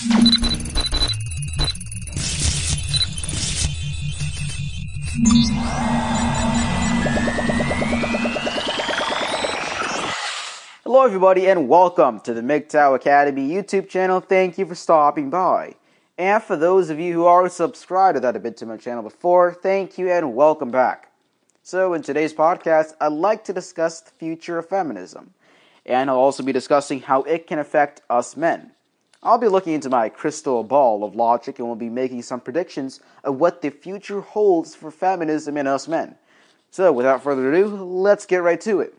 Hello, everybody, and welcome to the MGTOW Academy YouTube channel. Thank you for stopping by. And for those of you who are subscribed to that have been to my channel before, thank you and welcome back. So, in today's podcast, I'd like to discuss the future of feminism, and I'll also be discussing how it can affect us men. I'll be looking into my crystal ball of logic and will be making some predictions of what the future holds for feminism and us men. So, without further ado, let's get right to it.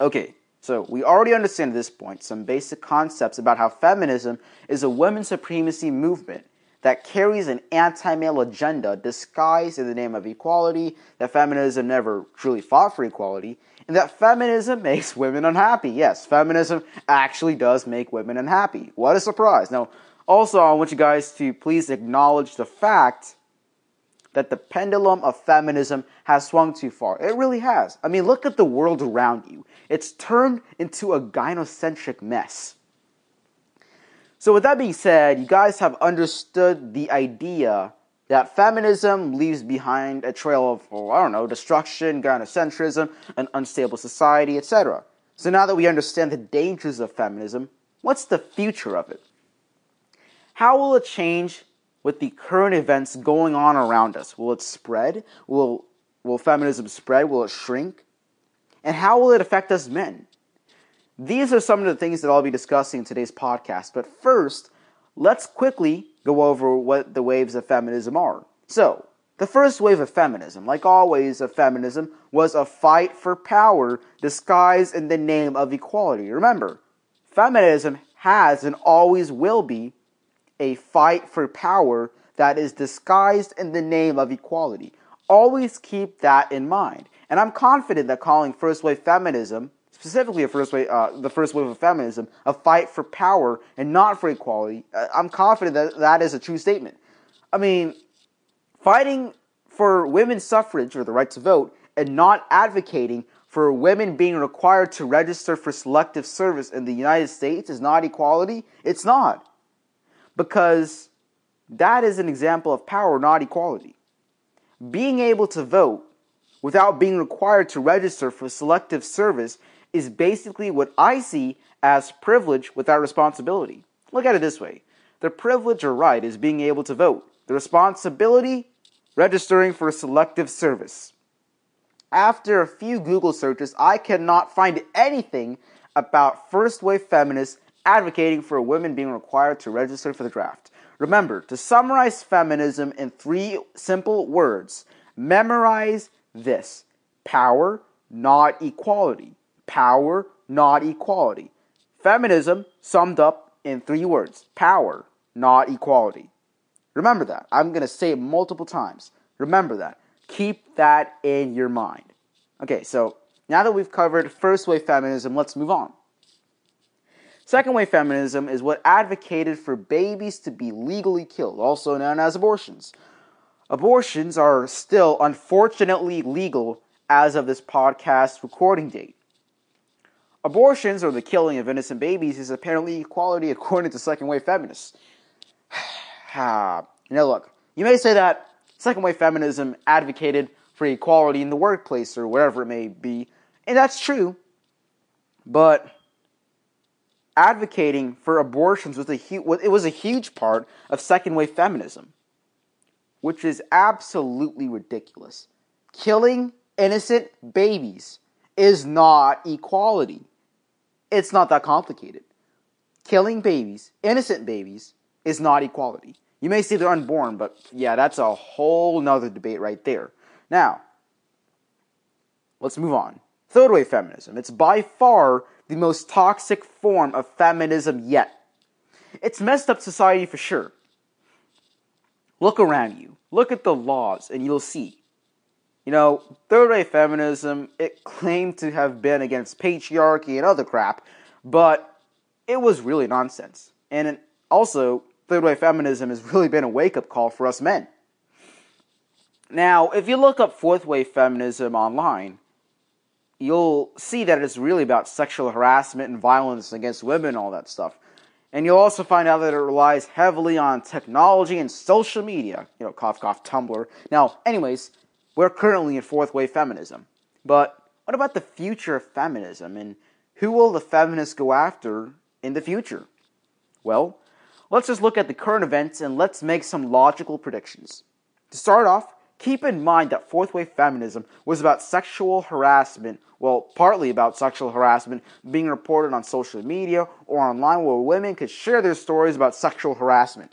Okay, so we already understand at this point some basic concepts about how feminism is a women's supremacy movement that carries an anti-male agenda disguised in the name of equality, that feminism never truly fought for equality, and that feminism makes women unhappy. Yes, feminism actually does make women unhappy. What a surprise. Now, also I want you guys to please acknowledge the fact that the pendulum of feminism has swung too far. It really has. I mean, look at the world around you. It's turned into a gynocentric mess. So, with that being said, you guys have understood the idea that feminism leaves behind a trail of, oh, I don't know, destruction, gynocentrism, an unstable society, etc. So, now that we understand the dangers of feminism, what's the future of it? How will it change with the current events going on around us? Will it spread? Will, will feminism spread? Will it shrink? And how will it affect us men? These are some of the things that I'll be discussing in today's podcast. But first, let's quickly go over what the waves of feminism are. So, the first wave of feminism, like all waves of feminism, was a fight for power disguised in the name of equality. Remember, feminism has and always will be a fight for power that is disguised in the name of equality. Always keep that in mind. And I'm confident that calling first wave feminism, specifically a first wave, uh, the first wave of feminism, a fight for power and not for equality, uh, I'm confident that that is a true statement. I mean, fighting for women's suffrage or the right to vote and not advocating for women being required to register for selective service in the United States is not equality. It's not because that is an example of power, not equality. Being able to vote without being required to register for selective service is basically what I see as privilege without responsibility. Look at it this way the privilege or right is being able to vote, the responsibility, registering for selective service. After a few Google searches, I cannot find anything about first wave feminists advocating for women being required to register for the draft. Remember, to summarize feminism in three simple words, memorize this power, not equality. Power, not equality. Feminism summed up in three words power, not equality. Remember that. I'm going to say it multiple times. Remember that. Keep that in your mind. Okay, so now that we've covered first wave feminism, let's move on. Second wave feminism is what advocated for babies to be legally killed, also known as abortions. Abortions are still unfortunately legal as of this podcast recording date. Abortions, or the killing of innocent babies, is apparently equality according to second wave feminists. know, look, you may say that second wave feminism advocated for equality in the workplace or wherever it may be, and that's true, but advocating for abortions was a hu- it was a huge part of second wave feminism, which is absolutely ridiculous. Killing innocent babies is not equality. It's not that complicated. Killing babies, innocent babies, is not equality. You may say they're unborn, but yeah, that's a whole nother debate right there. Now, let's move on. Third wave feminism. It's by far the most toxic form of feminism yet. It's messed up society for sure. Look around you. Look at the laws and you'll see. You know, third wave feminism, it claimed to have been against patriarchy and other crap, but it was really nonsense. And also, third wave feminism has really been a wake up call for us men. Now, if you look up fourth wave feminism online, you'll see that it's really about sexual harassment and violence against women and all that stuff. And you'll also find out that it relies heavily on technology and social media. You know, cough, cough, Tumblr. Now, anyways, we're currently in fourth wave feminism. But what about the future of feminism and who will the feminists go after in the future? Well, let's just look at the current events and let's make some logical predictions. To start off, keep in mind that fourth wave feminism was about sexual harassment, well, partly about sexual harassment being reported on social media or online where women could share their stories about sexual harassment.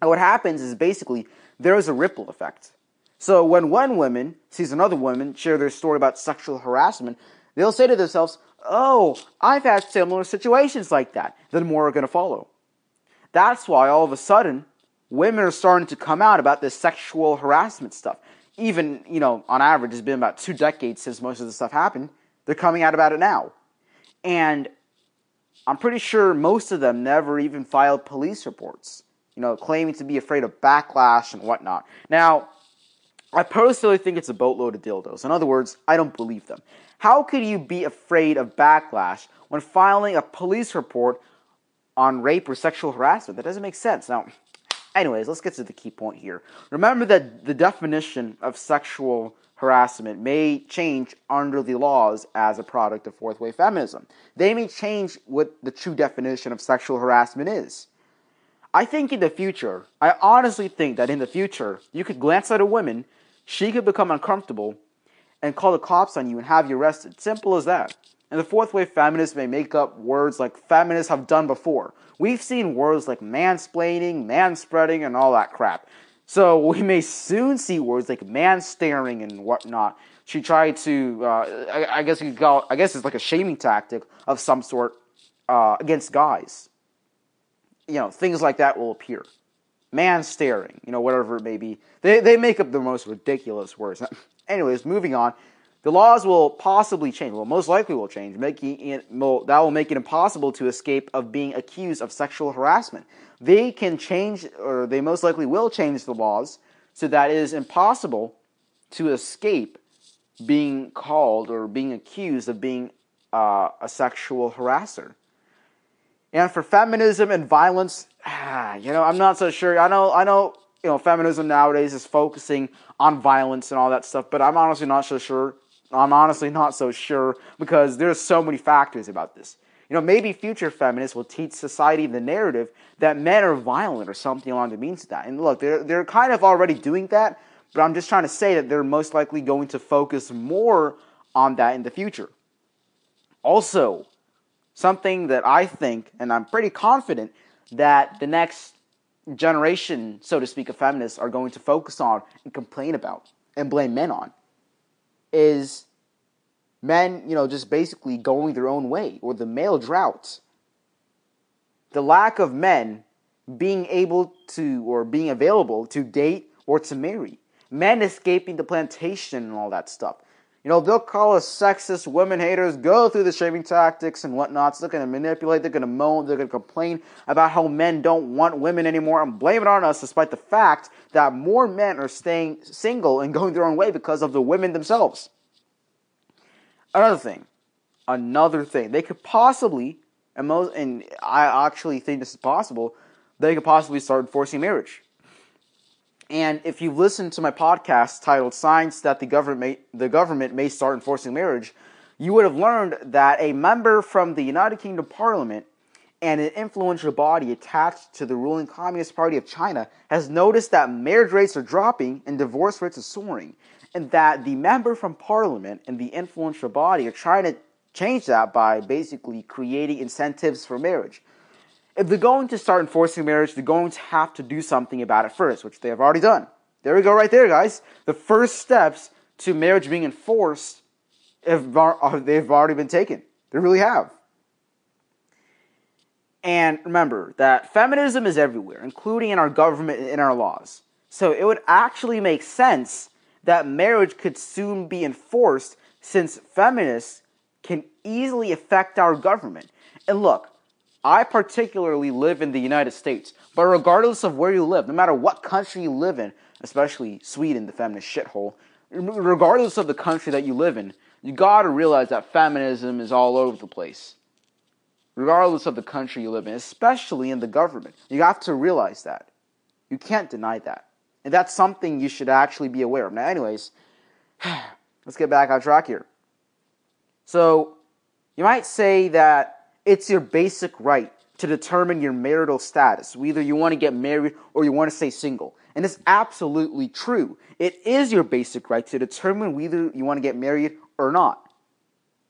And what happens is basically there is a ripple effect. So when one woman sees another woman share their story about sexual harassment, they'll say to themselves, Oh, I've had similar situations like that. Then more are going to follow. That's why all of a sudden, women are starting to come out about this sexual harassment stuff. Even, you know, on average, it's been about two decades since most of this stuff happened. They're coming out about it now. And I'm pretty sure most of them never even filed police reports, you know, claiming to be afraid of backlash and whatnot. Now, I personally think it's a boatload of dildos. In other words, I don't believe them. How could you be afraid of backlash when filing a police report on rape or sexual harassment? That doesn't make sense. Now, anyways, let's get to the key point here. Remember that the definition of sexual harassment may change under the laws as a product of fourth wave feminism. They may change what the true definition of sexual harassment is. I think in the future, I honestly think that in the future, you could glance at a woman, she could become uncomfortable, and call the cops on you and have you arrested. Simple as that. And the fourth wave feminists may make up words like feminists have done before. We've seen words like mansplaining, manspreading, and all that crap. So we may soon see words like man staring and whatnot. She tried to, uh, I, I, guess you call, I guess it's like a shaming tactic of some sort uh, against guys. You know, things like that will appear. Man staring, you know, whatever it may be. They, they make up the most ridiculous words. Anyways, moving on. The laws will possibly change. Well, most likely will change, making it that will make it impossible to escape of being accused of sexual harassment. They can change, or they most likely will change the laws so that it is impossible to escape being called or being accused of being uh, a sexual harasser. And for feminism and violence, ah, you know, I'm not so sure. I know, I know, you know, feminism nowadays is focusing on violence and all that stuff, but I'm honestly not so sure. I'm honestly not so sure because there's so many factors about this. You know, maybe future feminists will teach society the narrative that men are violent or something along the means of that. And look, they're, they're kind of already doing that, but I'm just trying to say that they're most likely going to focus more on that in the future. Also, something that I think, and I'm pretty confident, that the next generation, so to speak, of feminists are going to focus on and complain about and blame men on is men, you know, just basically going their own way or the male drought. The lack of men being able to or being available to date or to marry. Men escaping the plantation and all that stuff. You know, they'll call us sexist, women haters, go through the shaming tactics and whatnots. They're going to manipulate, they're going to moan, they're going to complain about how men don't want women anymore and blame it on us, despite the fact that more men are staying single and going their own way because of the women themselves. Another thing, another thing, they could possibly, and, most, and I actually think this is possible, they could possibly start enforcing marriage. And if you listen to my podcast titled Signs That the Government May, the Government May Start Enforcing Marriage, you would have learned that a member from the United Kingdom Parliament and an influential body attached to the ruling Communist Party of China has noticed that marriage rates are dropping and divorce rates are soaring, and that the member from Parliament and the influential body are trying to change that by basically creating incentives for marriage if they're going to start enforcing marriage, they're going to have to do something about it first, which they have already done. There we go, right there, guys. The first steps to marriage being enforced, have, uh, they've already been taken. They really have. And remember that feminism is everywhere, including in our government and in our laws. So it would actually make sense that marriage could soon be enforced since feminists can easily affect our government. And look, I particularly live in the United States, but regardless of where you live, no matter what country you live in, especially Sweden, the feminist shithole, regardless of the country that you live in, you gotta realize that feminism is all over the place. regardless of the country you live in, especially in the government. You have to realize that. You can't deny that. And that's something you should actually be aware of. Now, anyways, let's get back on track here. So, you might say that it's your basic right to determine your marital status, whether you want to get married or you want to stay single. And it's absolutely true. It is your basic right to determine whether you want to get married or not.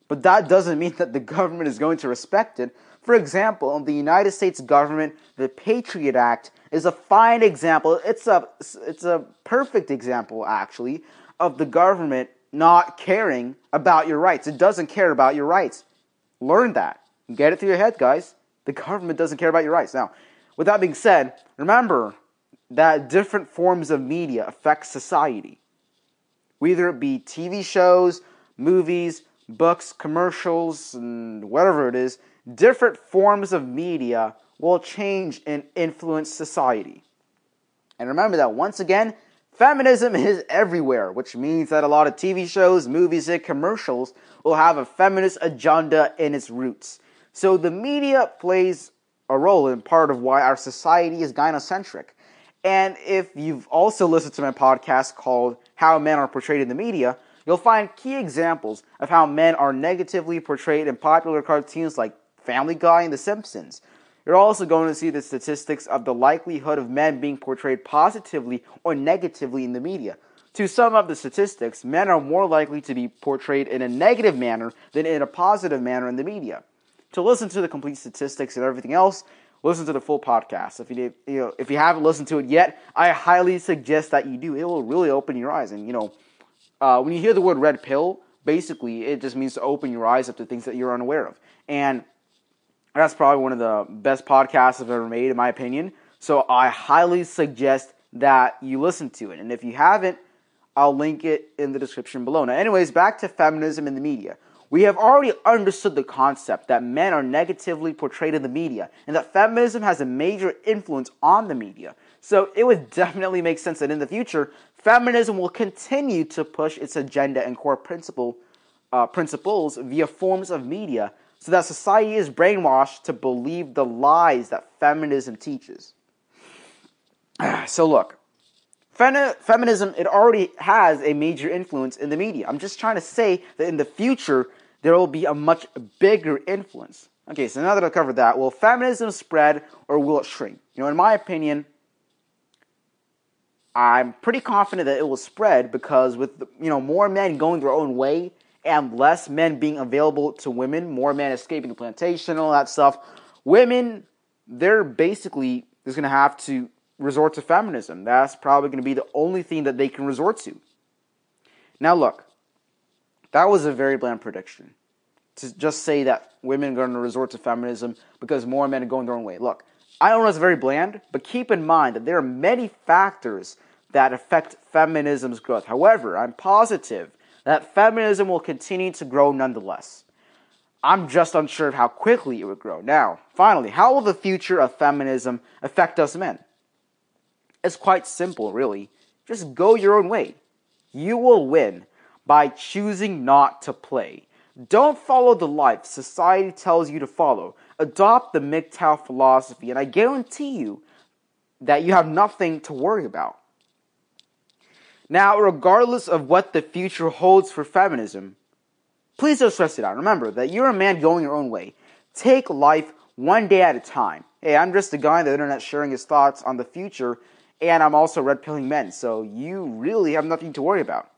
But that doesn't mean that the government is going to respect it. For example, in the United States government, the Patriot Act is a fine example. It's a it's a perfect example actually of the government not caring about your rights. It doesn't care about your rights. Learn that. Get it through your head, guys. The government doesn't care about your rights. Now, with that being said, remember that different forms of media affect society. Whether it be TV shows, movies, books, commercials, and whatever it is, different forms of media will change and influence society. And remember that once again, feminism is everywhere, which means that a lot of TV shows, movies, and commercials will have a feminist agenda in its roots. So the media plays a role in part of why our society is gynocentric. And if you've also listened to my podcast called How Men Are Portrayed in the Media, you'll find key examples of how men are negatively portrayed in popular cartoons like Family Guy and The Simpsons. You're also going to see the statistics of the likelihood of men being portrayed positively or negatively in the media. To sum up the statistics, men are more likely to be portrayed in a negative manner than in a positive manner in the media. To listen to the complete statistics and everything else, listen to the full podcast. If you, you know, if you haven't listened to it yet, I highly suggest that you do. It will really open your eyes. And you know, uh, when you hear the word red pill, basically it just means to open your eyes up to things that you're unaware of. And that's probably one of the best podcasts I've ever made, in my opinion. So I highly suggest that you listen to it. And if you haven't, I'll link it in the description below. Now, anyways, back to feminism in the media. We have already understood the concept that men are negatively portrayed in the media and that feminism has a major influence on the media. So it would definitely make sense that in the future, feminism will continue to push its agenda and core principle, uh, principles via forms of media so that society is brainwashed to believe the lies that feminism teaches. So look, feminism it already has a major influence in the media. I'm just trying to say that in the future there will be a much bigger influence. Okay, so now that I've covered that, will feminism spread or will it shrink? You know, in my opinion, I'm pretty confident that it will spread because with you know more men going their own way and less men being available to women, more men escaping the plantation, all that stuff, women they're basically is going to have to resort to feminism. That's probably going to be the only thing that they can resort to. Now look, that was a very bland prediction. To just say that women are going to resort to feminism because more men are going their own way. Look, I don't know it's very bland, but keep in mind that there are many factors that affect feminism's growth. However, I'm positive that feminism will continue to grow nonetheless. I'm just unsure of how quickly it would grow. Now, finally, how will the future of feminism affect us men? It's quite simple, really. Just go your own way. You will win by choosing not to play. Don't follow the life society tells you to follow. Adopt the MGTOW philosophy, and I guarantee you that you have nothing to worry about. Now, regardless of what the future holds for feminism, please don't stress it out. Remember that you're a man going your own way. Take life one day at a time. Hey, I'm just a guy on the internet sharing his thoughts on the future, and I'm also red pilling men, so you really have nothing to worry about.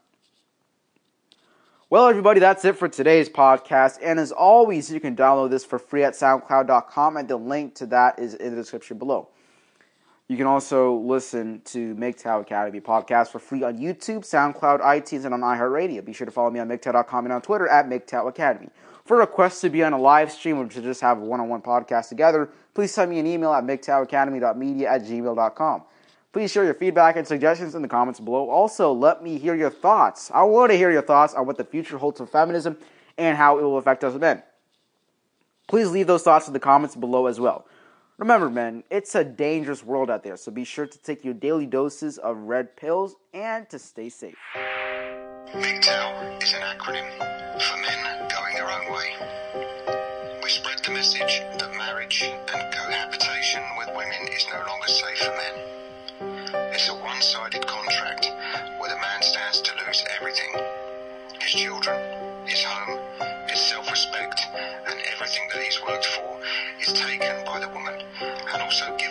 Well, everybody, that's it for today's podcast. And as always, you can download this for free at SoundCloud.com, and the link to that is in the description below. You can also listen to MGTOW Academy podcast for free on YouTube, SoundCloud, iTunes, and on iHeartRadio. Be sure to follow me on MGTOW.com and on Twitter at MGTOW Academy. For requests to be on a live stream or to just have a one-on-one podcast together, please send me an email at MGTOWacademy.media at gmail.com. Please share your feedback and suggestions in the comments below. Also, let me hear your thoughts. I want to hear your thoughts on what the future holds for feminism and how it will affect us men. Please leave those thoughts in the comments below as well. Remember, men, it's a dangerous world out there, so be sure to take your daily doses of red pills and to stay safe. MGTOW is an acronym for men going their own way. We spread the message. message that marriage and cohabitation with women is no longer safe for men. It's a one-sided contract where the man stands to lose everything. His children, his home, his self-respect, and everything that he's worked for is taken by the woman and also given